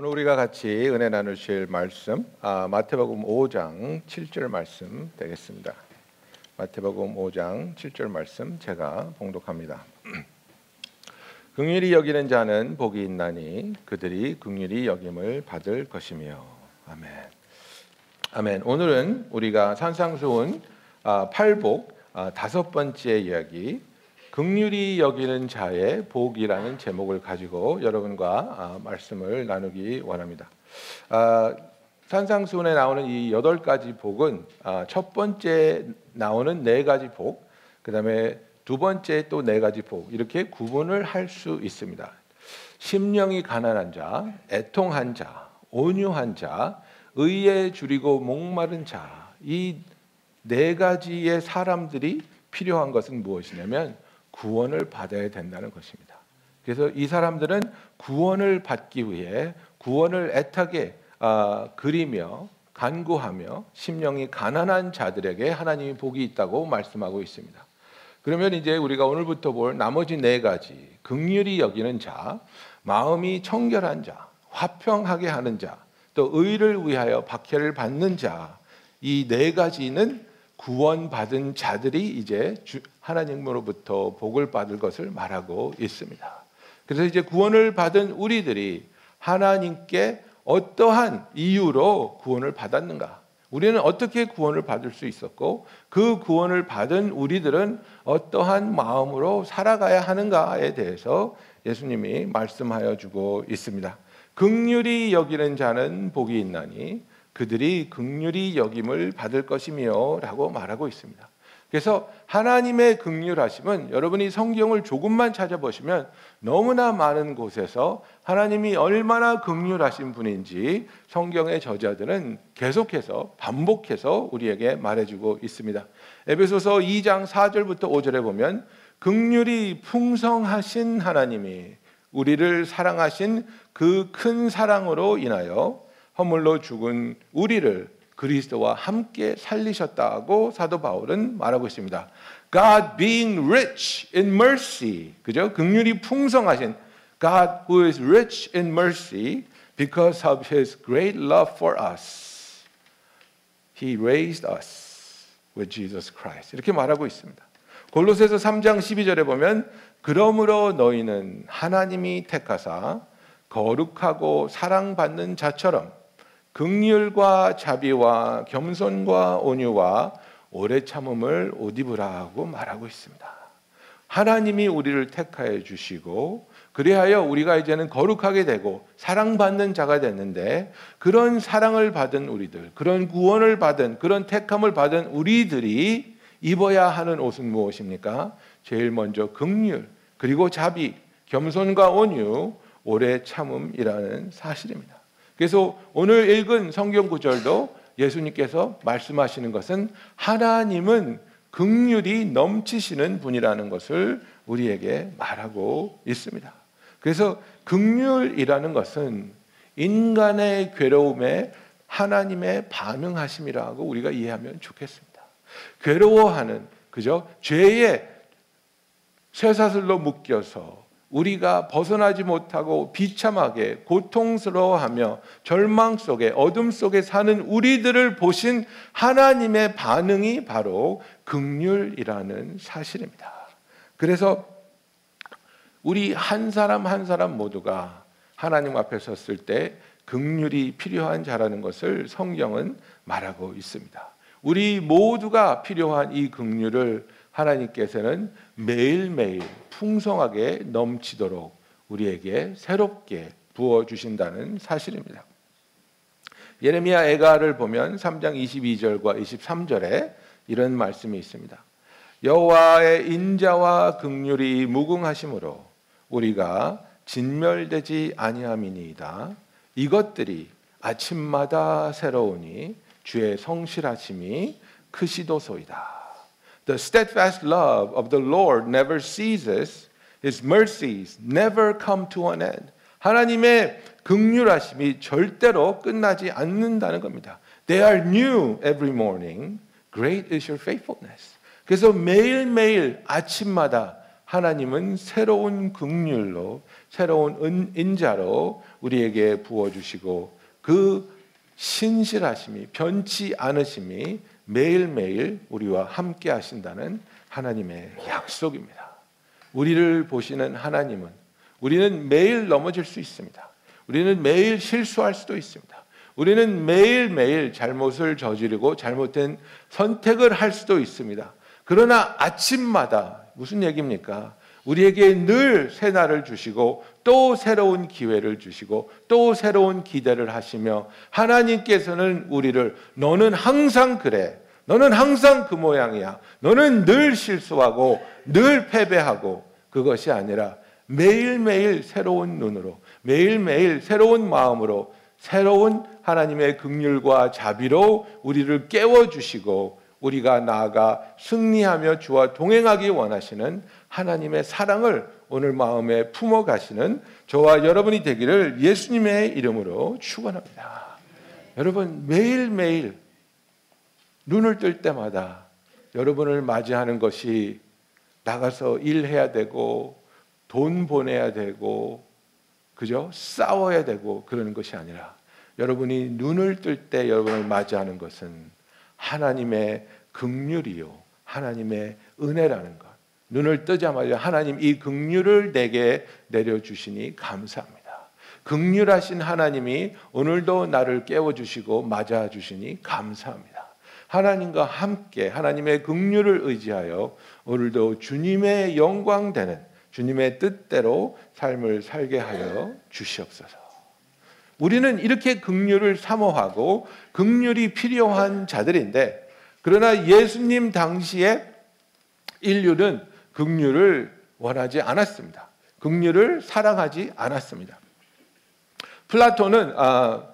오늘 우리가 같이 은혜 나누실 말씀 아, 마태복음 5장 7절 말씀 되겠습니다. 마태복음 5장 7절 말씀 제가 봉독합니다. 긍휼히 여기는 자는 복이 있나니 그들이 긍휼히 여김을 받을 것이며 아멘. 아멘. 오늘은 우리가 산상수훈 아, 팔복 아, 다섯 번째 이야기 극률이 여기는 자의 복이라는 제목을 가지고 여러분과 아, 말씀을 나누기 원합니다. 아, 산상수훈에 나오는 이 여덟 가지 복은 아, 첫 번째 나오는 네 가지 복, 그 다음에 두 번째 또 네 가지 복 이렇게 구분을 할 수 있습니다. 심령이 가난한 자, 애통한 자, 온유한 자, 의에 줄이고 목마른 자, 이 네 가지의 사람들이 필요한 것은 무엇이냐면 구원을 받아야 된다는 것입니다. 그래서 이 사람들은 구원을 받기 위해 구원을 애타게 아, 그리며 간구하며 심령이 가난한 자들에게 하나님이 복이 있다고 말씀하고 있습니다. 그러면 이제 우리가 오늘부터 볼 나머지 네 가지 극률이 여기는 자, 마음이 청결한 자, 화평하게 하는 자, 또 의를 위하여 박해를 받는 자, 이 네 가지는 구원받은 자들이 이제 하나님으로부터 복을 받을 것을 말하고 있습니다. 그래서 이제 구원을 받은 우리들이 하나님께 어떠한 이유로 구원을 받았는가? 우리는 어떻게 구원을 받을 수 있었고 그 구원을 받은 우리들은 어떠한 마음으로 살아가야 하는가에 대해서 예수님이 말씀하여 주고 있습니다. 극률이 여기는 자는 복이 있나니 그들이 극률이 여김을 받을 것이며라고 말하고 있습니다. 그래서 하나님의 극률하심은 여러분이 성경을 조금만 찾아보시면 너무나 많은 곳에서 하나님이 얼마나 극률하신 분인지 성경의 저자들은 계속해서 반복해서 우리에게 말해주고 있습니다. 에베소서 2장 4절부터 5절에 보면 극률이 풍성하신 하나님이 우리를 사랑하신 그 큰 사랑으로 인하여 허물로 죽은 우리를 그리스도와 함께 살리셨다고 사도 바울은 말하고 있습니다. God being rich in mercy, 그죠? 긍휼이 풍성하신 God who is rich in mercy because of his great love for us. He raised us with Jesus Christ. 이렇게 말하고 있습니다. 골로새서 3장 12절에 보면 그러므로 너희는 하나님이 택하사 거룩하고 사랑받는 자처럼 극률과 자비와 겸손과 온유와 오래 참음을 옷 입으라고 말하고 있습니다. 하나님이 우리를 택하여 주시고 그리하여 우리가 이제는 거룩하게 되고 사랑받는 자가 됐는데 그런 사랑을 받은 우리들, 그런 구원을 받은 그런 택함을 받은 우리들이 입어야 하는 옷은 무엇입니까? 제일 먼저 극률, 그리고 자비, 겸손과 온유, 오래 참음이라는 사실입니다. 그래서 오늘 읽은 성경 구절도 예수님께서 말씀하시는 것은 하나님은 극률이 넘치시는 분이라는 것을 우리에게 말하고 있습니다. 그래서 극률이라는 것은 인간의 괴로움에 하나님의 반응하심이라고 우리가 이해하면 좋겠습니다. 괴로워하는 그죠? 죄의 쇠사슬로 묶여서 우리가 벗어나지 못하고 비참하게 고통스러워하며 절망 속에 어둠 속에 사는 우리들을 보신 하나님의 반응이 바로 극률이라는 사실입니다. 그래서 우리 한 사람 한 사람 모두가 하나님 앞에 섰을 때 극률이 필요한 자라는 것을 성경은 말하고 있습니다. 우리 모두가 필요한 이 극률을 하나님께서는 매일매일 풍성하게 넘치도록 우리에게 새롭게 부어 주신다는 사실입니다. 예레미야 애가를 보면 3장 22절과 23절에 이런 말씀이 있습니다. 여호와의 인자와 긍휼이 무궁하심으로 우리가 진멸되지 아니함이니이다. 이것들이 아침마다 새로우니 주의 성실하심이 크시도소이다. The steadfast love of the Lord never ceases. His mercies never come to an end. 하나님의 극률하심이 절대로 끝나지 않는다는 겁니다. They are new every morning. Great is your faithfulness. 그래서 매일매일 아침마다 하나님은 새로운 긍휼로 새로운 인자로 우리에게 부어 주시고 그 신실하심이 변치 않으심이 매일매일 우리와 함께 하신다는 하나님의 약속입니다. 우리를 보시는 하나님은 우리는 매일 넘어질 수 있습니다. 우리는 매일 실수할 수도 있습니다. 우리는 매일매일 잘못을 저지르고 잘못된 선택을 할 수도 있습니다. 그러나 아침마다 무슨 얘기입니까? 우리에게 늘 새날을 주시고 또 새로운 기회를 주시고 또 새로운 기대를 하시며 하나님께서는 우리를 너는 항상 그래. 너는 항상 그 모양이야. 너는 늘 실수하고 늘 패배하고 그것이 아니라 매일매일 새로운 눈으로 매일매일 새로운 마음으로 새로운 하나님의 긍휼과 자비로 우리를 깨워 주시고 우리가 나아가 승리하며 주와 동행하기 원하시는 하나님의 사랑을 오늘 마음에 품어 가시는 저와 여러분이 되기를 예수님의 이름으로 축원합니다. 여러분 매일매일 눈을 뜰 때마다 여러분을 맞이하는 것이 나가서 일해야 되고 돈 보내야 되고 그죠? 싸워야 되고 그러는 것이 아니라 여러분이 눈을 뜰 때 여러분을 맞이하는 것은 하나님의 긍휼이요 하나님의 은혜라는 것. 눈을 뜨자마자 하나님 이 긍휼을 내게 내려 주시니 감사합니다. 긍휼하신 하나님이 오늘도 나를 깨워 주시고 맞아 주시니 감사합니다. 하나님과 함께 하나님의 긍휼을 의지하여 오늘도 주님의 영광 되는 주님의 뜻대로 삶을 살게 하여 주시옵소서. 우리는 이렇게 극률을 사모하고 극률이 필요한 자들인데 그러나 예수님 당시에 인류는 극률을 원하지 않았습니다. 극률을 사랑하지 않았습니다. 플라톤은 아,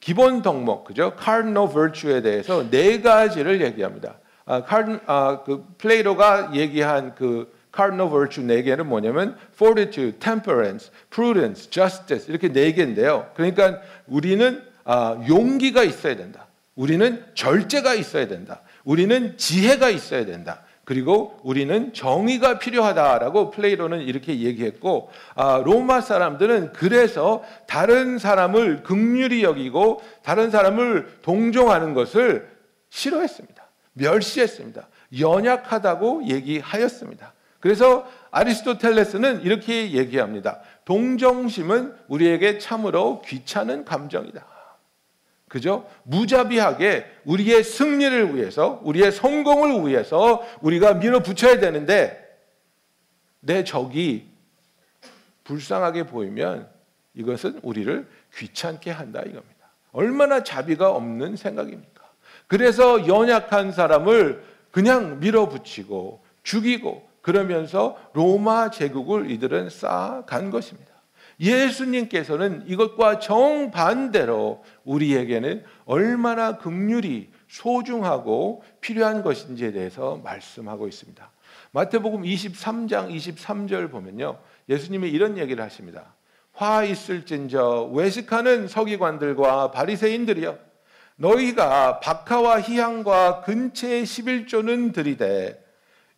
기본 덕목, 그죠? cardinal virtue에 대해서 네 가지를 얘기합니다. 아, 카 아, 그 플레이로가 얘기한 그 cardinal virtue 네 개는 뭐냐면 fortitude, temperance, prudence, justice 이렇게 네 개인데요. 그러니까 우리는 아, 용기가 있어야 된다. 우리는 절제가 있어야 된다. 우리는 지혜가 있어야 된다. 그리고 우리는 정의가 필요하다라고 플레이로는 이렇게 얘기했고 아, 로마 사람들은 그래서 다른 사람을 극률이 여기고 다른 사람을 동정하는 것을 싫어했습니다. 멸시했습니다. 연약하다고 얘기하였습니다. 그래서 아리스토텔레스는 이렇게 얘기합니다. 동정심은 우리에게 참으로 귀찮은 감정이다. 그죠? 무자비하게 우리의 승리를 위해서, 우리의 성공을 위해서 우리가 밀어붙여야 되는데 내 적이 불쌍하게 보이면 이것은 우리를 귀찮게 한다 이겁니다. 얼마나 자비가 없는 생각입니까? 그래서 연약한 사람을 그냥 밀어붙이고 죽이고 그러면서 로마 제국을 이들은 쌓아간 것입니다. 예수님께서는 이것과 정반대로 우리에게는 얼마나 극률이 소중하고 필요한 것인지에 대해서 말씀하고 있습니다. 마태복음 23장 23절 보면요. 예수님이 이런 얘기를 하십니다. 화 있을진저 외식하는 서기관들과 바리새인들이여 너희가 박하와 희향과 근체의 11조는 들이되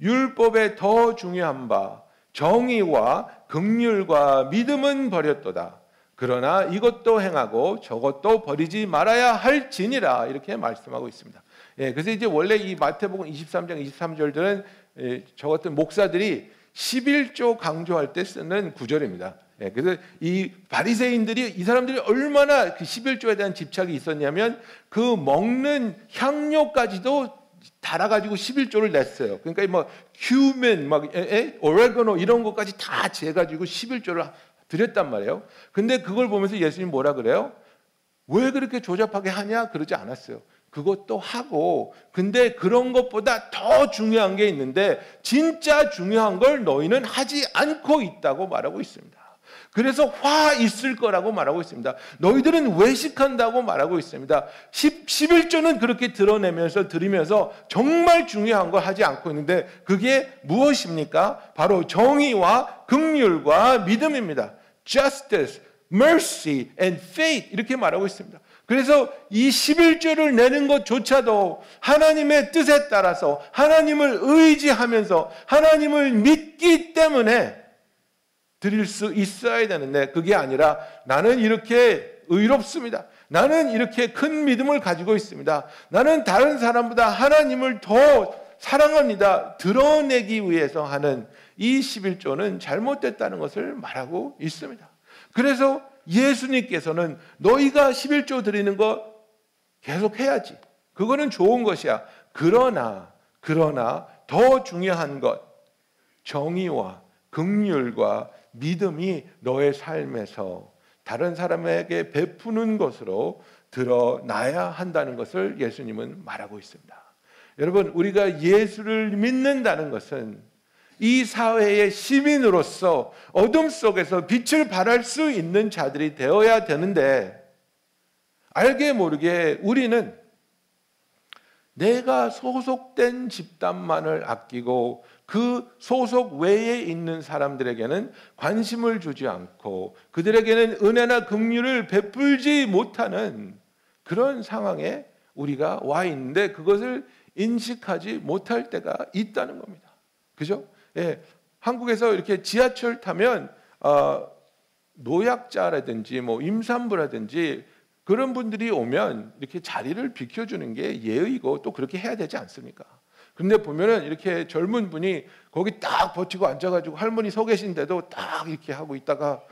율법에 더 중요한 바 정의와 극률과 믿음은 버렸도다. 그러나 이것도 행하고 저것도 버리지 말아야 할지니라 이렇게 말씀하고 있습니다. 예, 그래서 이제 원래 이 마태복음 23장 23절들은 예, 저 같은 목사들이 11조 강조할 때 쓰는 구절입니다. 예, 그래서 이 바리새인들이 이 사람들이 얼마나 그 11조에 대한 집착이 있었냐면 그 먹는 향료까지도 달아가지고 11조를 냈어요. 그러니까 뭐 휴멘, 막 에, 오레가노 이런 것까지 다 재가지고 11조를 드렸단 말이에요. 근데 그걸 보면서 예수님 뭐라 그래요? 왜 그렇게 조잡하게 하냐? 그러지 않았어요. 그것도 하고, 근데 그런 것보다 더 중요한 게 있는데, 진짜 중요한 걸 너희는 하지 않고 있다고 말하고 있습니다. 그래서 화 있을 거라고 말하고 있습니다. 너희들은 외식한다고 말하고 있습니다. 10, 11조는 그렇게 드러내면서 드리면서 정말 중요한 걸 하지 않고 있는데 그게 무엇입니까? 바로 정의와 긍휼과 믿음입니다. justice, mercy and faith 이렇게 말하고 있습니다. 그래서 이 11조를 내는 것조차도 하나님의 뜻에 따라서 하나님을 의지하면서 하나님을 믿기 때문에 드릴 수 있어야 되는데 그게 아니라 나는 이렇게 의롭습니다. 나는 이렇게 큰 믿음을 가지고 있습니다. 나는 다른 사람보다 하나님을 더 사랑합니다. 드러내기 위해서 하는 이 11조는 잘못됐다는 것을 말하고 있습니다. 그래서 예수님께서는 너희가 11조 드리는 거 계속 해야지. 그거는 좋은 것이야. 그러나, 그러나 더 중요한 것, 정의와 극률과 믿음이 너의 삶에서 다른 사람에게 베푸는 것으로 드러나야 한다는 것을 예수님은 말하고 있습니다. 여러분, 우리가 예수를 믿는다는 것은 이 사회의 시민으로서 어둠 속에서 빛을 발할 수 있는 자들이 되어야 되는데 알게 모르게 우리는 내가 소속된 집단만을 아끼고 그 소속 외에 있는 사람들에게는 관심을 주지 않고 그들에게는 은혜나 긍휼을 베풀지 못하는 그런 상황에 우리가 와 있는데 그것을 인식하지 못할 때가 있다는 겁니다. 그죠? 예, 한국에서 이렇게 지하철 타면 어, 노약자라든지 뭐 임산부라든지 그런 분들이 오면 이렇게 자리를 비켜주는 게 예의고 또 그렇게 해야 되지 않습니까? 근데 보면은 이렇게 젊은 분이 거기 딱 버티고 앉아가지고 할머니 서 계신데도 딱 이렇게 하고 있다가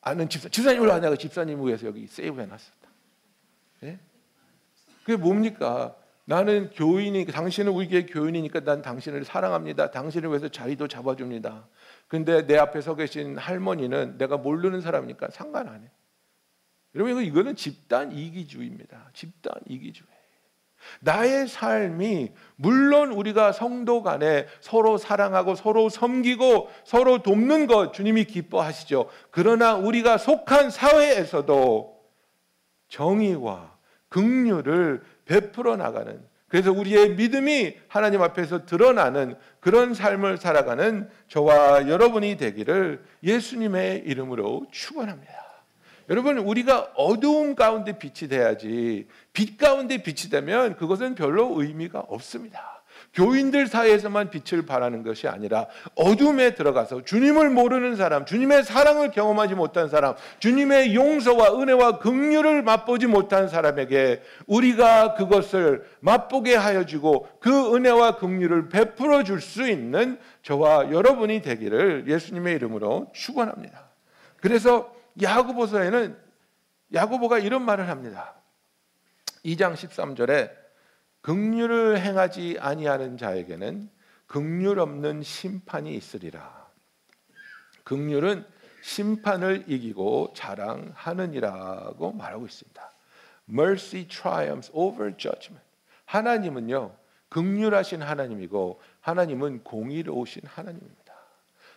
아는 집사, 집사님을 아냐고 집사님 위해서 여기 세이브 해놨었다. 예? 그게 뭡니까? 나는 교인이 당신은 우리 교회 교인이니까 난 당신을 사랑합니다. 당신을 위해서 자리도 잡아줍니다. 근데 내 앞에 서 계신 할머니는 내가 모르는 사람이니까 상관 안 해. 여러분 이거는 집단 이기주의입니다. 집단 이기주의. 나의 삶이 물론 우리가 성도 간에 서로 사랑하고 서로 섬기고 서로 돕는 것 주님이 기뻐하시죠. 그러나 우리가 속한 사회에서도 정의와 긍휼을 베풀어 나가는 그래서 우리의 믿음이 하나님 앞에서 드러나는 그런 삶을 살아가는 저와 여러분이 되기를 예수님의 이름으로 축원합니다. 여러분 우리가 어두운 가운데 빛이 돼야지 빛 가운데 빛이 되면 그것은 별로 의미가 없습니다. 교인들 사이에서만 빛을 발하는 것이 아니라 어둠에 들어가서 주님을 모르는 사람, 주님의 사랑을 경험하지 못한 사람, 주님의 용서와 은혜와 긍휼을 맛보지 못한 사람에게 우리가 그것을 맛보게 하여 주고 그 은혜와 긍휼을 베풀어 줄 수 있는 저와 여러분이 되기를 예수님의 이름으로 축원합니다. 그래서 야고보서에는 야고보가 이런 말을 합니다. 2장 13절에 극률을 행하지 아니하는 자에게는 극률 없는 심판이 있으리라. 극률은 심판을 이기고 자랑하느니라고 말하고 있습니다. Mercy triumphs over judgment. 하나님은요, 극률하신 하나님이고 하나님은 공의로우신 하나님입니다.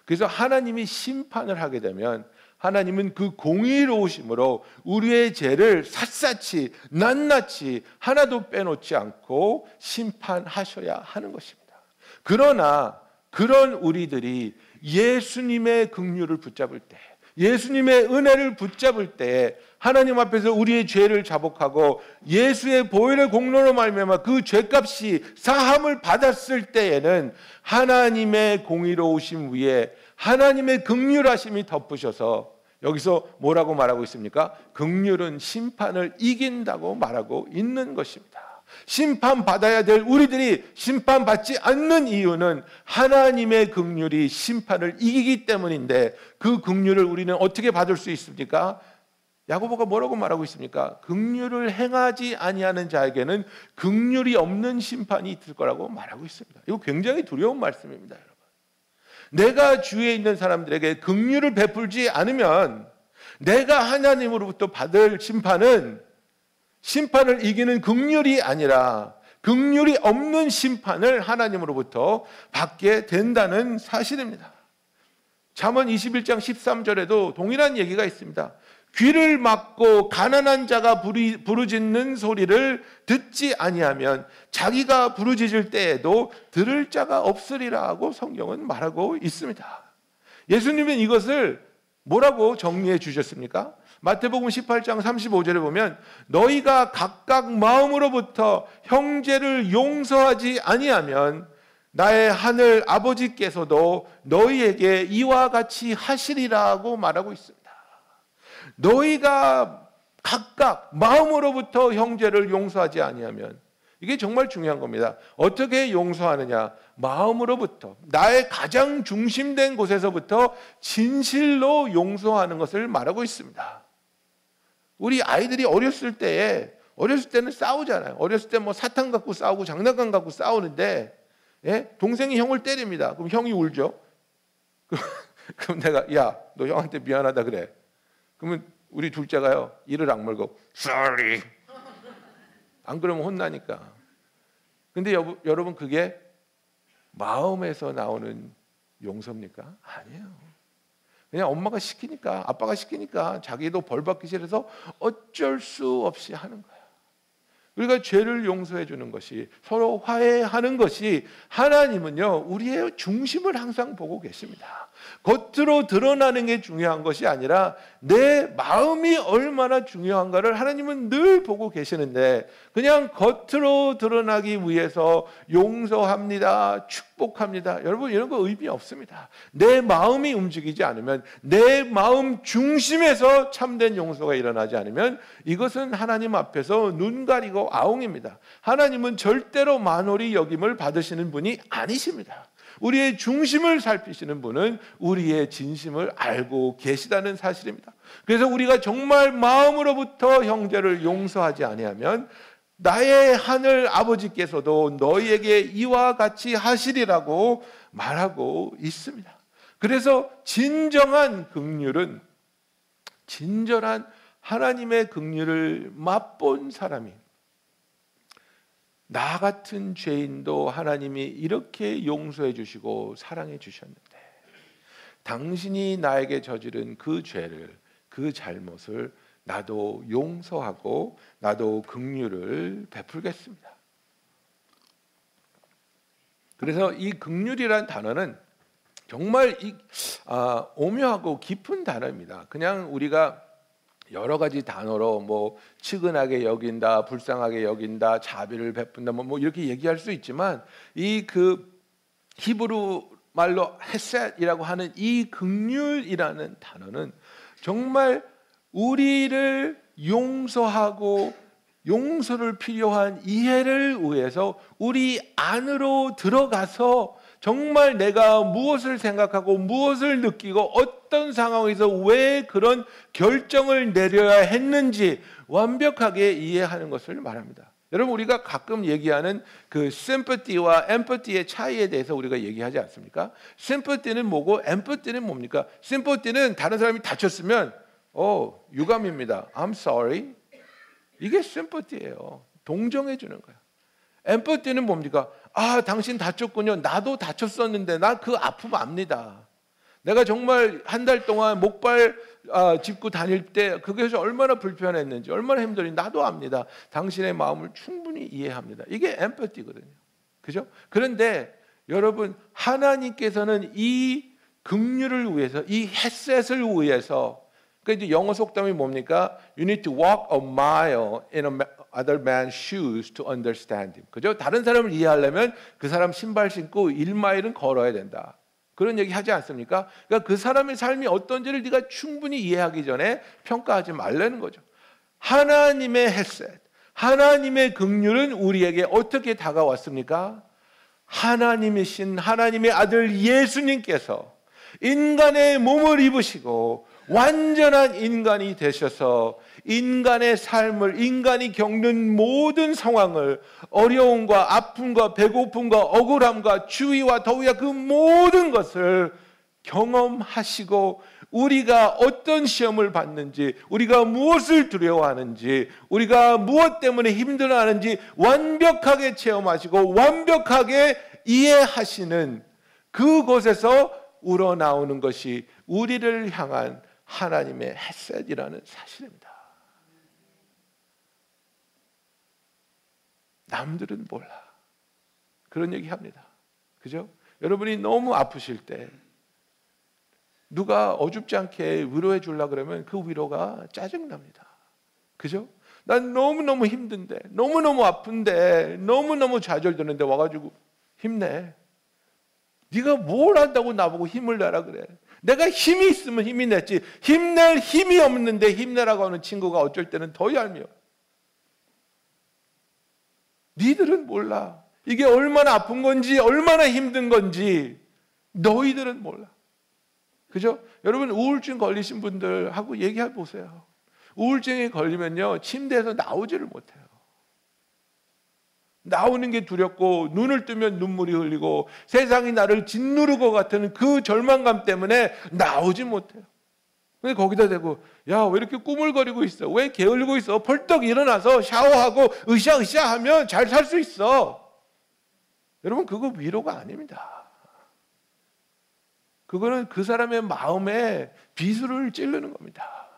그래서 하나님이 심판을 하게 되면 하나님은 그 공의로우심으로 우리의 죄를 샅샅이 낱낱이 하나도 빼놓지 않고 심판하셔야 하는 것입니다. 그러나 그런 우리들이 예수님의 긍휼을 붙잡을 때 예수님의 은혜를 붙잡을 때 하나님 앞에서 우리의 죄를 자복하고 예수의 보혈의 공로로 말미암아 그 죄값이 사함을 받았을 때에는 하나님의 공의로우심 위에 하나님의 극률하심이 덮으셔서 여기서 뭐라고 말하고 있습니까? 극률은 심판을 이긴다고 말하고 있는 것입니다. 심판 받아야 될 우리들이 심판 받지 않는 이유는 하나님의 극률이 심판을 이기기 때문인데 그 극률을 우리는 어떻게 받을 수 있습니까? 야고보가 뭐라고 말하고 있습니까? 극률을 행하지 아니하는 자에게는 극률이 없는 심판이 있을 거라고 말하고 있습니다. 이거 굉장히 두려운 말씀입니다. 내가 주위에 있는 사람들에게 긍휼을 베풀지 않으면 내가 하나님으로부터 받을 심판은 심판을 이기는 긍휼이 아니라 긍휼이 없는 심판을 하나님으로부터 받게 된다는 사실입니다. 잠언 21장 13절에도 동일한 얘기가 있습니다. 귀를 막고 가난한 자가 부르짖는 소리를 듣지 아니하면 자기가 부르짖을 때에도 들을 자가 없으리라고 성경은 말하고 있습니다. 예수님은 이것을 뭐라고 정리해 주셨습니까? 마태복음 18장 35절에 보면 너희가 각각 마음으로부터 형제를 용서하지 아니하면 나의 하늘 아버지께서도 너희에게 이와 같이 하시리라고 말하고 있습니다. 너희가 각각 마음으로부터 형제를 용서하지 아니하면 이게 정말 중요한 겁니다. 어떻게 용서하느냐? 마음으로부터 나의 가장 중심된 곳에서부터 진실로 용서하는 것을 말하고 있습니다. 우리 아이들이 어렸을 때에 어렸을 때는 싸우잖아요. 어렸을 때 뭐 사탕 갖고 싸우고 장난감 갖고 싸우는데 예? 동생이 형을 때립니다. 그럼 형이 울죠. 그럼 내가 야 너 형한테 미안하다 그래. 그러면 우리 둘째가요 이를 악물고 sorry. 안 그러면 혼나니까. 근데 여부, 여러분 그게 마음에서 나오는 용서입니까? 아니에요. 그냥 엄마가 시키니까 아빠가 시키니까 자기도 벌 받기 싫어서 어쩔 수 없이 하는 거예요. 우리가 죄를 용서해 주는 것이 서로 화해하는 것이 하나님은요 우리의 중심을 항상 보고 계십니다. 겉으로 드러나는 게 중요한 것이 아니라 내 마음이 얼마나 중요한가를 하나님은 늘 보고 계시는데 그냥 겉으로 드러나기 위해서 용서합니다. 축 복합니다. 여러분 이런 거 의미 없습니다. 내 마음이 움직이지 않으면 내 마음 중심에서 참된 용서가 일어나지 않으면 이것은 하나님 앞에서 눈 가리고 아웅입니다. 하나님은 절대로 만홀히 여김을 받으시는 분이 아니십니다. 우리의 중심을 살피시는 분은 우리의 진심을 알고 계시다는 사실입니다. 그래서 우리가 정말 마음으로부터 형제를 용서하지 아니하면 나의 하늘 아버지께서도 너희에게 이와 같이 하시리라고 말하고 있습니다. 그래서 진정한 극률은 진절한 하나님의 극률을 맛본 사람이 나 같은 죄인도 하나님이 이렇게 용서해 주시고 사랑해 주셨는데 당신이 나에게 저지른 그 죄를 그 잘못을 나도 용서하고 나도 긍휼을 베풀겠습니다. 그래서 이 긍휼이란 단어는 정말 이, 아, 오묘하고 깊은 단어입니다. 그냥 우리가 여러 가지 단어로 뭐 측은하게 여긴다, 불쌍하게 여긴다, 자비를 베푼다 뭐, 뭐 이렇게 얘기할 수 있지만 이 그 히브루 말로 헤셋이라고 하는 이 극률이라는 단어는 정말 우리를 용서하고 용서를 필요한 이해를 위해서 우리 안으로 들어가서 정말 내가 무엇을 생각하고 무엇을 느끼고 어떤 상황에서 왜 그런 결정을 내려야 했는지 완벽하게 이해하는 것을 말합니다. 여러분 우리가 가끔 얘기하는 그 sympathy와 empathy의 차이에 대해서 우리가 얘기하지 않습니까? sympathy는 뭐고 empathy는 뭡니까? sympathy는 다른 사람이 다쳤으면 어 유감입니다. I'm sorry. 이게 sympathy예요. 동정해 주는 거야. empathy는 뭡니까? 아, 당신 다쳤군요. 나도 다쳤었는데 나 그 아픔 압니다. 내가 정말 한 달 동안 목발 아, 짚고 다닐 때 그것이 얼마나 불편했는지 얼마나 힘들는지 나도 압니다. 당신의 마음을 충분히 이해합니다. 이게 엠퍼티거든요. 그죠? 그런데 여러분 하나님께서는 이 긍휼을 위해서 이 햇셋을 위해서 그 이제 영어 속담이 뭡니까? You need to walk a mile in a other man's shoes to understand him. 그죠? 다른 사람을 이해하려면 그 사람 신발 신고 1마일은 걸어야 된다. 그런 얘기 하지 않습니까? 그러니까 그 사람의 삶이 어떤지를 네가 충분히 이해하기 전에 평가하지 말라는 거죠. 하나님의 헬셋, 하나님의 긍휼은 우리에게 어떻게 다가왔습니까? 하나님이신 하나님의 아들 예수님께서 인간의 몸을 입으시고 완전한 인간이 되셔서 인간의 삶을 인간이 겪는 모든 상황을 어려움과 아픔과 배고픔과 억울함과 추위와 더위와 그 모든 것을 경험하시고 우리가 어떤 시험을 받는지 우리가 무엇을 두려워하는지 우리가 무엇 때문에 힘들어하는지 완벽하게 체험하시고 완벽하게 이해하시는 그곳에서 우러나오는 것이 우리를 향한 하나님의 햇셋이라는 사실입니다. 남들은 몰라. 그런 얘기 합니다. 그죠? 여러분이 너무 아프실 때, 누가 어줍지 않게 위로해 주려 그러면 그 위로가 짜증납니다. 그죠? 난 너무너무 힘든데, 너무너무 아픈데, 너무너무 좌절되는데 와가지고 힘내. 네가 뭘 한다고 나보고 힘을 내라 그래. 내가 힘이 있으면 힘이 냈지. 힘낼 힘이 없는데 힘내라고 하는 친구가 어쩔 때는 더 얄미워. 니들은 몰라. 이게 얼마나 아픈 건지, 얼마나 힘든 건지 너희들은 몰라. 그죠? 여러분 우울증 걸리신 분들하고 얘기해 보세요. 우울증에 걸리면요 침대에서 나오지를 못해요. 나오는 게 두렵고 눈을 뜨면 눈물이 흘리고 세상이 나를 짓누르 것 같은 그 절망감 때문에 나오지 못해요. 근데 거기다 대고 야 왜 이렇게 꾸물거리고 있어? 왜 게을리고 있어? 벌떡 일어나서 샤워하고 으쌰으쌰 하면 잘 살 수 있어. 여러분 그거 위로가 아닙니다. 그거는 그 사람의 마음에 비수를 찌르는 겁니다.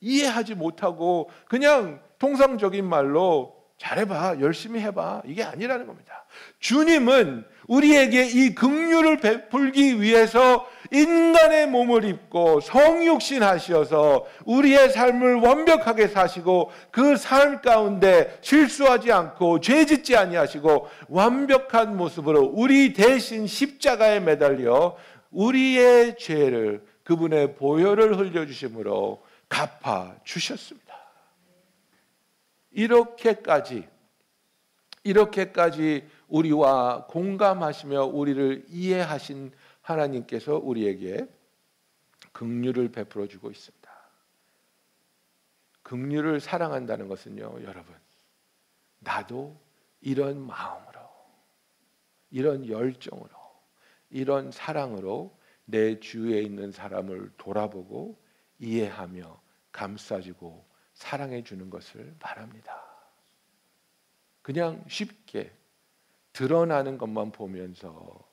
이해하지 못하고 그냥 통상적인 말로 잘해봐, 열심히 해봐. 이게 아니라는 겁니다. 주님은 우리에게 이 긍휼을 베풀기 위해서 인간의 몸을 입고 성육신 하시어서 우리의 삶을 완벽하게 사시고 그 삶 가운데 실수하지 않고 죄 짓지 아니하시고 완벽한 모습으로 우리 대신 십자가에 매달려 우리의 죄를 그분의 보혈을 흘려 주심으로 갚아 주셨습니다. 이렇게까지 이렇게까지 우리와 공감하시며 우리를 이해하신 하나님께서 우리에게 긍휼을 베풀어 주고 있습니다. 긍휼을 사랑한다는 것은요, 여러분. 나도 이런 마음으로 이런 열정으로 이런 사랑으로 내 주위에 있는 사람을 돌아보고 이해하며 감싸주고 사랑해 주는 것을 말합니다. 그냥 쉽게 드러나는 것만 보면서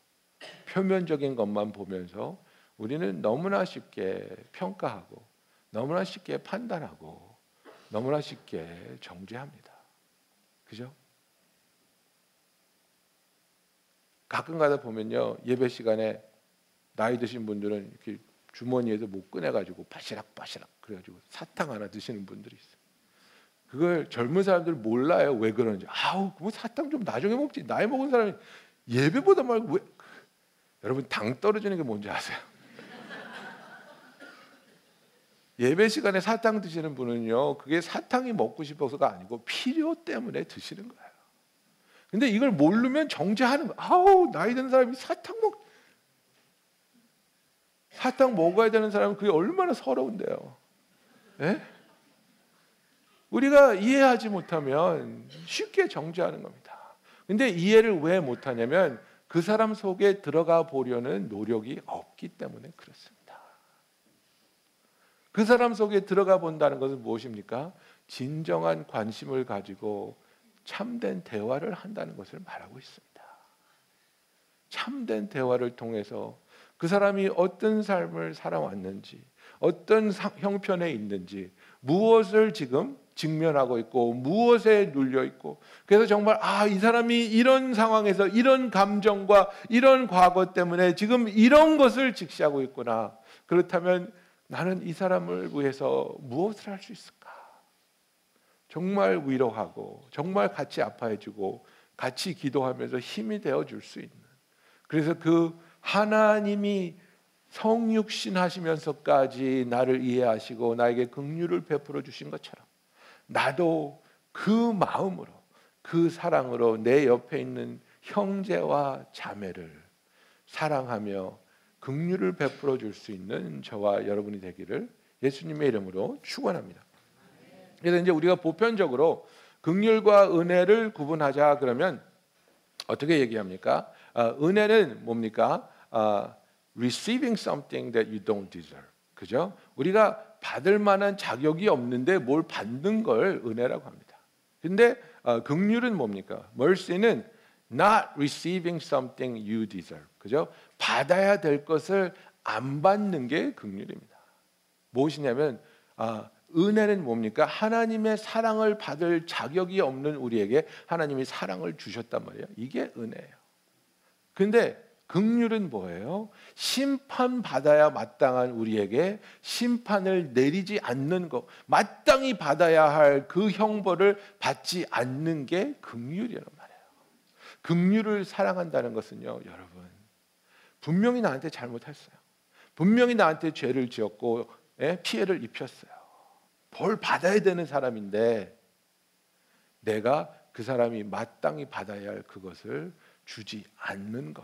표면적인 것만 보면서 우리는 너무나 쉽게 평가하고 너무나 쉽게 판단하고 너무나 쉽게 정죄합니다. 그죠? 가끔 가다 보면요 예배 시간에 나이 드신 분들은 이렇게 주머니에서 못 꺼내가지고 바시락바시락 그래가지고 사탕 하나 드시는 분들이 있어요. 그걸 젊은 사람들 몰라요 왜 그런지. 아우 뭐 사탕 좀 나중에 먹지. 나이 먹은 사람이 예배보다 말고 왜? 여러분 당 떨어지는 게 뭔지 아세요? 예배 시간에 사탕 드시는 분은요, 그게 사탕이 먹고 싶어서가 아니고 필요 때문에 드시는 거예요. 근데 이걸 모르면 정죄하는 거. 아우 나이 든 사람이 사탕 먹 사탕 먹어야 되는 사람은 그게 얼마나 서러운데요. 예? 우리가 이해하지 못하면 쉽게 정죄하는 겁니다. 근데 이해를 왜 못하냐면 그 사람 속에 들어가 보려는 노력이 없기 때문에 그렇습니다. 그 사람 속에 들어가 본다는 것은 무엇입니까? 진정한 관심을 가지고 참된 대화를 한다는 것을 말하고 있습니다. 참된 대화를 통해서 그 사람이 어떤 삶을 살아왔는지, 어떤 형편에 있는지, 무엇을 지금 직면하고 있고, 무엇에 눌려 있고, 그래서 정말, 아, 이 사람이 이런 상황에서 이런 감정과 이런 과거 때문에 지금 이런 것을 직시하고 있구나. 그렇다면 나는 이 사람을 위해서 무엇을 할 수 있을까? 정말 위로하고, 정말 같이 아파해주고, 같이 기도하면서 힘이 되어 줄 수 있는. 그래서 그 하나님이 성육신 하시면서까지 나를 이해하시고 나에게 긍휼을 베풀어 주신 것처럼 나도 그 마음으로 그 사랑으로 내 옆에 있는 형제와 자매를 사랑하며 긍휼을 베풀어 줄 수 있는 저와 여러분이 되기를 예수님의 이름으로 축원합니다. 그래서 이제 우리가 보편적으로 긍휼과 은혜를 구분하자 그러면 어떻게 얘기합니까? 어, 은혜는 뭡니까? Uh, receiving something that you don't deserve. 그죠? 우리가 받을 만한 자격이 없는데 뭘 받는 걸 은혜라고 합니다. 근데 어, 긍휼은 뭡니까? mercy는 not receiving something you deserve. 그죠? 받아야 될 것을 안 받는 게 긍휼입니다. 무엇이냐면 아, 은혜는 뭡니까? 하나님의 사랑을 받을 자격이 없는 우리에게 하나님이 사랑을 주셨단 말이에요. 이게 은혜예요. 근데 긍휼은 뭐예요? 심판 받아야 마땅한 우리에게 심판을 내리지 않는 것, 마땅히 받아야 할 그 형벌을 받지 않는 게 긍휼이란 말이에요. 긍휼을 사랑한다는 것은요, 여러분 분명히 나한테 잘못했어요. 분명히 나한테 죄를 지었고 예? 피해를 입혔어요. 벌 받아야 되는 사람인데 내가 그 사람이 마땅히 받아야 할 그것을 주지 않는 것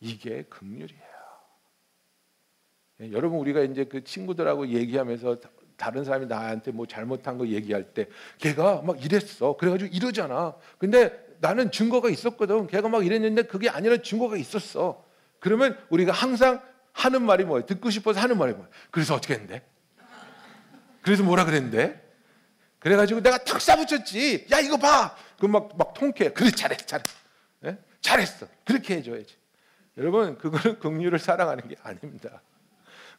이게 긍휼이에요. 예, 여러분 우리가 이제 그 친구들하고 얘기하면서 다른 사람이 나한테 뭐 잘못한 거 얘기할 때 걔가 막 이랬어. 그래가지고 이러잖아. 근데 나는 증거가 있었거든. 걔가 막 이랬는데 그게 아니라 증거가 있었어. 그러면 우리가 항상 하는 말이 뭐예요? 듣고 싶어서 하는 말이 뭐예요? 그래서 어떻게 했는데? 그래서 뭐라 그랬는데? 그래가지고 내가 탁 쏴붙였지. 야 이거 봐. 그막 막 통쾌해. 그래 잘했어, 잘했어. 네? 잘했어. 그렇게 해줘야지. 여러분 그거는 긍휼을 사랑하는 게 아닙니다.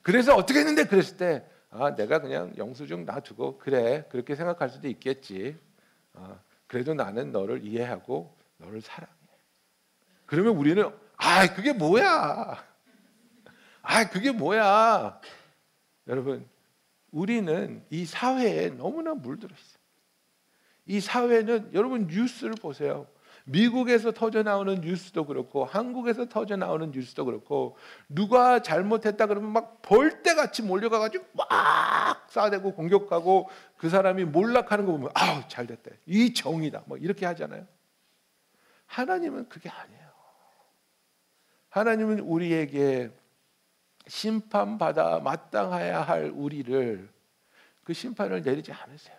그래서 어떻게 했는데 그랬을 때 아, 내가 그냥 영수증 놔두고 그래 그렇게 생각할 수도 있겠지. 아, 그래도 나는 너를 이해하고 너를 사랑해. 그러면 우리는 아 그게 뭐야? 아 그게 뭐야? 여러분 우리는 이 사회에 너무나 물들어 있어요. 이 사회는 여러분 뉴스를 보세요. 미국에서 터져 나오는 뉴스도 그렇고 한국에서 터져 나오는 뉴스도 그렇고 누가 잘못했다 그러면 막 벌떼 같이 몰려가 가지고 막 싸대고 공격하고 그 사람이 몰락하는 거 보면 아우 잘 됐다. 이 정의다. 뭐 이렇게 하잖아요. 하나님은 그게 아니에요. 하나님은 우리에게 심판받아 마땅해야 할 우리를 그 심판을 내리지 않으세요.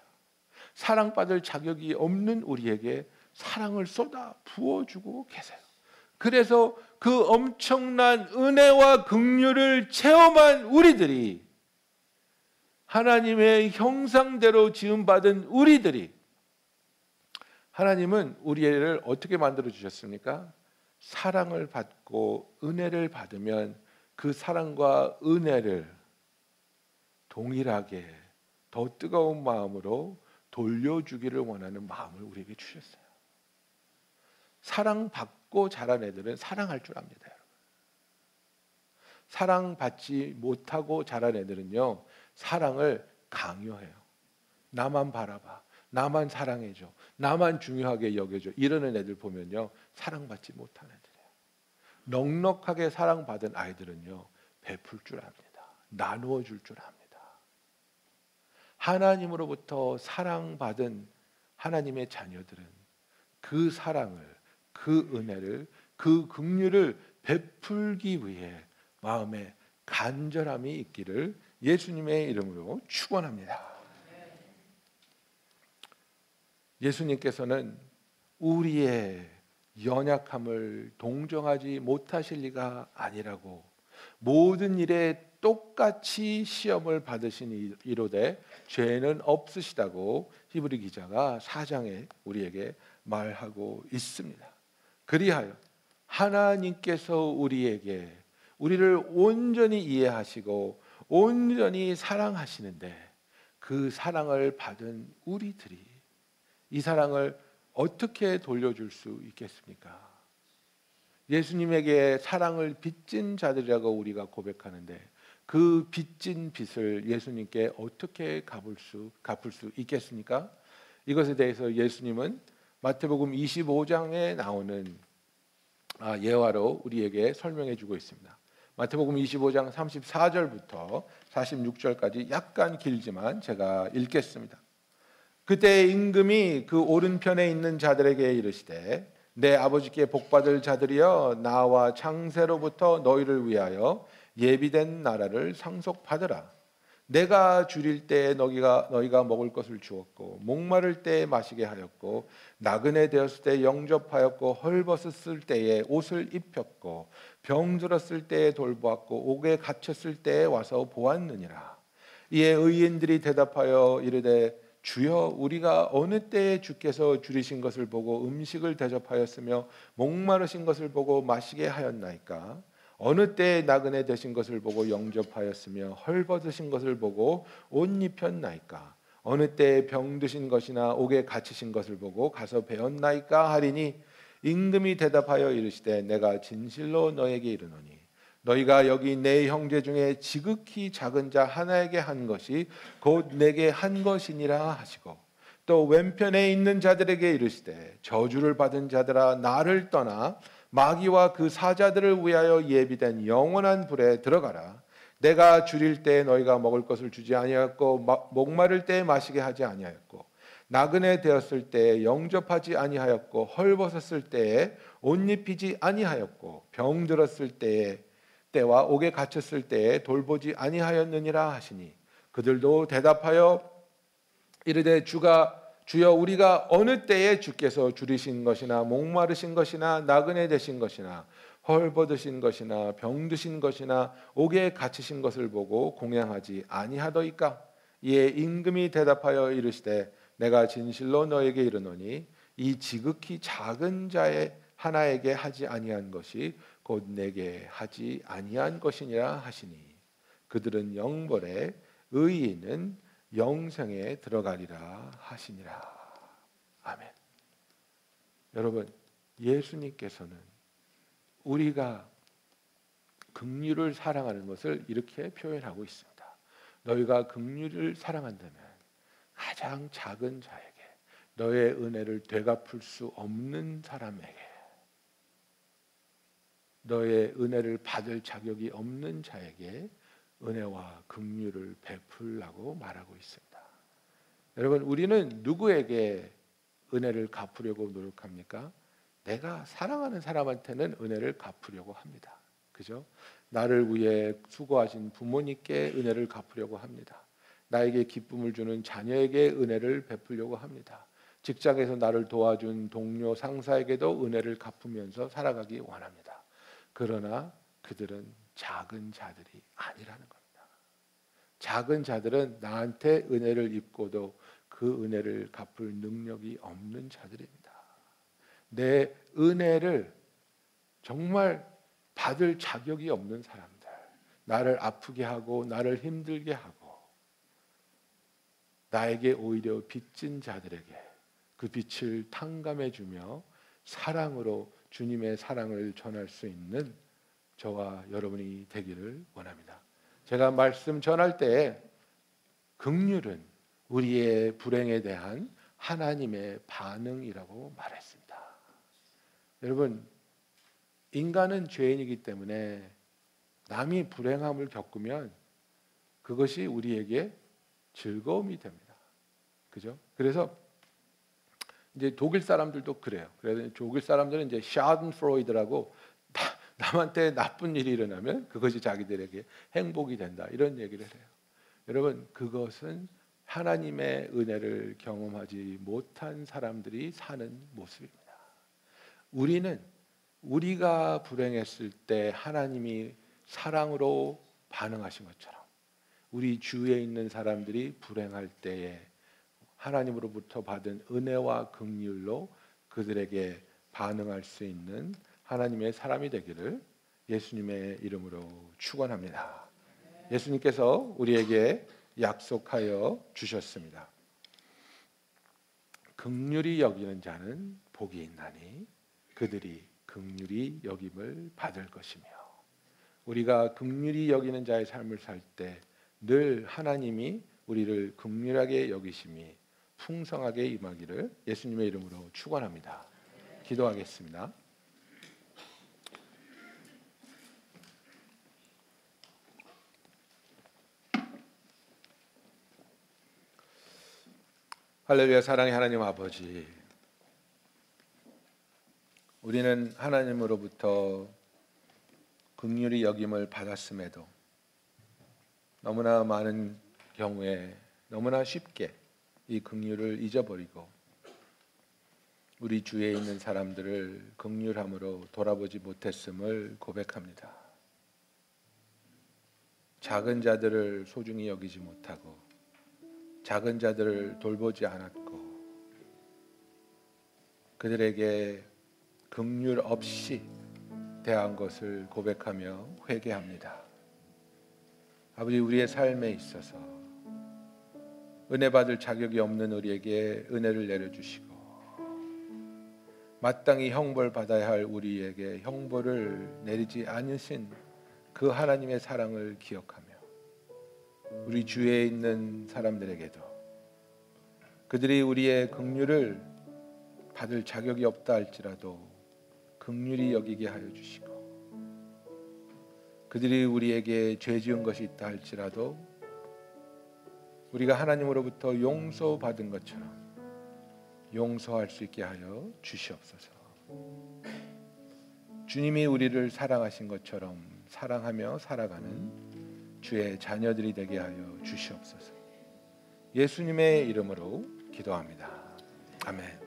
사랑받을 자격이 없는 우리에게 사랑을 쏟아 부어주고 계세요. 그래서 그 엄청난 은혜와 긍휼을 체험한 우리들이 하나님의 형상대로 지음 받은 우리들이 하나님은 우리를 어떻게 만들어 주셨습니까? 사랑을 받고 은혜를 받으면 그 사랑과 은혜를 동일하게 더 뜨거운 마음으로 돌려주기를 원하는 마음을 우리에게 주셨어요. 사랑받고 자란 애들은 사랑할 줄 압니다. 사랑받지 못하고 자란 애들은요, 사랑을 강요해요. 나만 바라봐. 나만 사랑해줘. 나만 중요하게 여겨줘. 이러는 애들 보면요, 사랑받지 못한 애들. 넉넉하게 사랑받은 아이들은요, 베풀 줄 압니다. 나누어 줄 줄 압니다. 하나님으로부터 사랑받은 하나님의 자녀들은 그 사랑을, 그 은혜를, 그 긍휼을 베풀기 위해 마음에 간절함이 있기를 예수님의 이름으로 축원합니다. 예수님께서는 우리의 연약함을 동정하지 못하실 리가 아니라고 모든 일에 똑같이 시험을 받으신 이로되 죄는 없으시다고 히브리 기자가 사장에 우리에게 말하고 있습니다. 그리하여 하나님께서 우리에게 우리를 온전히 이해하시고 온전히 사랑하시는데 그 사랑을 받은 우리들이 이 사랑을 어떻게 돌려줄 수 있겠습니까? 예수님에게 사랑을 빚진 자들이라고 우리가 고백하는데 그 빚진 빚을 예수님께 어떻게 갚을 수 갚을 수 있겠습니까? 이것에 대해서 예수님은 마태복음 25장에 나오는 아, 예화로 우리에게 설명해 주고 있습니다. 마태복음 25장 34절부터 46절까지 약간 길지만 제가 읽겠습니다. 그때 임금이 그 오른편에 있는 자들에게 이르시되 내 아버지께 복받을 자들이여 나와 창세로부터 너희를 위하여 예비된 나라를 상속받으라. 내가 줄일 때 너희가 너희가 먹을 것을 주었고 목마를 때 마시게 하였고 나그네 되었을 때 영접하였고 헐벗었을 때에 옷을 입혔고 병들었을 때에 돌보았고 옥에 갇혔을 때에 와서 보았느니라. 이에 의인들이 대답하여 이르되 주여 우리가 어느 때에 주께서 줄이신 것을 보고 음식을 대접하였으며 목마르신 것을 보고 마시게 하였나이까 어느 때에 나그네 되신 것을 보고 영접하였으며 헐벗으신 것을 보고 옷 입혔나이까? 어느 때에 병드신 것이나 옥에 갇히신 것을 보고 가서 배웠나이까? 하리니 임금이 대답하여 이르시되 내가 진실로 너에게 이르노니 너희가 여기 내 형제 중에 지극히 작은 자 하나에게 한 것이 곧 내게 한 것이니라 하시고 또 왼편에 있는 자들에게 이르시되 저주를 받은 자들아 나를 떠나 마귀와 그 사자들을 위하여 예비된 영원한 불에 들어가라. 내가 줄일 때 너희가 먹을 것을 주지 아니하였고 목마를 때 마시게 하지 아니하였고 나그네 되었을 때 영접하지 아니하였고 헐벗었을 때에 옷 입히지 아니하였고 병 들었을 때에 때와 옥에 갇혔을 때에 돌보지 아니하였느니라 하시니 그들도 대답하여 이르되 주가 주여 우리가 어느 때에 주께서 줄이신 것이나 목마르신 것이나 나그네 되신 것이나 헐벗으신 것이나 병드신 것이나 옥에 갇히신 것을 보고 공양하지 아니하더이까? 이에 임금이 대답하여 이르시되 내가 진실로 너에게 이르노니 이 지극히 작은 자의 하나에게 하지 아니한 것이 곧 내게 하지 아니한 것이니라 하시니. 그들은 영벌에 의인은 영생에 들어가리라 하시니라 아멘. 여러분 예수님께서는 우리가 긍휼을 사랑하는 것을 이렇게 표현하고 있습니다. 너희가 긍휼을 사랑한다면 가장 작은 자에게 너의 은혜를 되갚을 수 없는 사람에게 너의 은혜를 받을 자격이 없는 자에게 은혜와 긍휼을 베풀라고 말하고 있습니다. 여러분 우리는 누구에게 은혜를 갚으려고 노력합니까? 내가 사랑하는 사람한테는 은혜를 갚으려고 합니다. 그죠? 나를 위해 수고하신 부모님께 은혜를 갚으려고 합니다. 나에게 기쁨을 주는 자녀에게 은혜를 베풀려고 합니다. 직장에서 나를 도와준 동료 상사에게도 은혜를 갚으면서 살아가기 원합니다. 그러나 그들은 작은 자들이 아니라는 겁니다. 작은 자들은 나한테 은혜를 입고도 그 은혜를 갚을 능력이 없는 자들입니다. 내 은혜를 정말 받을 자격이 없는 사람들, 나를 아프게 하고 나를 힘들게 하고 나에게 오히려 빚진 자들에게 그 빛을 탕감해 주며 사랑으로 주님의 사랑을 전할 수 있는 저와 여러분이 되기를 원합니다. 제가 말씀 전할 때 긍휼은 우리의 불행에 대한 하나님의 반응이라고 말했습니다. 여러분 인간은 죄인이기 때문에 남이 불행함을 겪으면 그것이 우리에게 즐거움이 됩니다. 그죠? 그래서 이제 독일 사람들도 그래요. 그래서 독일 사람들은 이제 샤든프로이드라고 남한테 나쁜 일이 일어나면 그것이 자기들에게 행복이 된다 이런 얘기를 해요. 여러분 그것은 하나님의 은혜를 경험하지 못한 사람들이 사는 모습입니다. 우리는 우리가 불행했을 때 하나님이 사랑으로 반응하신 것처럼 우리 주위에 있는 사람들이 불행할 때에 하나님으로부터 받은 은혜와 긍휼로 그들에게 반응할 수 있는 하나님의 사람이 되기를 예수님의 이름으로 축원합니다. 예수님께서 우리에게 약속하여 주셨습니다. 극률이 여기는 자는 복이 있나니 그들이 극률이 여김을 받을 것이며 우리가 극률이 여기는 자의 삶을 살 때 늘 하나님이 우리를 극률하게 여기심이 풍성하게 임하기를 예수님의 이름으로 축원합니다. 기도하겠습니다. 할렐루야 사랑의 하나님 아버지 우리는 하나님으로부터 긍휼히 여김을 받았음에도 너무나 많은 경우에 너무나 쉽게 이 긍휼을 잊어버리고 우리 주위에 있는 사람들을 긍휼함으로 돌아보지 못했음을 고백합니다. 작은 자들을 소중히 여기지 못하고 작은 자들을 돌보지 않았고 그들에게 긍휼 없이 대한 것을 고백하며 회개합니다. 아버지 우리의 삶에 있어서 은혜 받을 자격이 없는 우리에게 은혜를 내려 주시고 마땅히 형벌 받아야 할 우리에게 형벌을 내리지 않으신 그 하나님의 사랑을 기억하며 우리 주위에 있는 사람들에게도 그들이 우리의 긍휼을 받을 자격이 없다 할지라도 긍휼히 여기게 하여 주시고 그들이 우리에게 죄 지은 것이 있다 할지라도 우리가 하나님으로부터 용서받은 것처럼 용서할 수 있게 하여 주시옵소서. 주님이 우리를 사랑하신 것처럼 사랑하며 살아가는 주의 자녀들이 되게 하여 주시옵소서. 예수님의 이름으로 기도합니다. 아멘.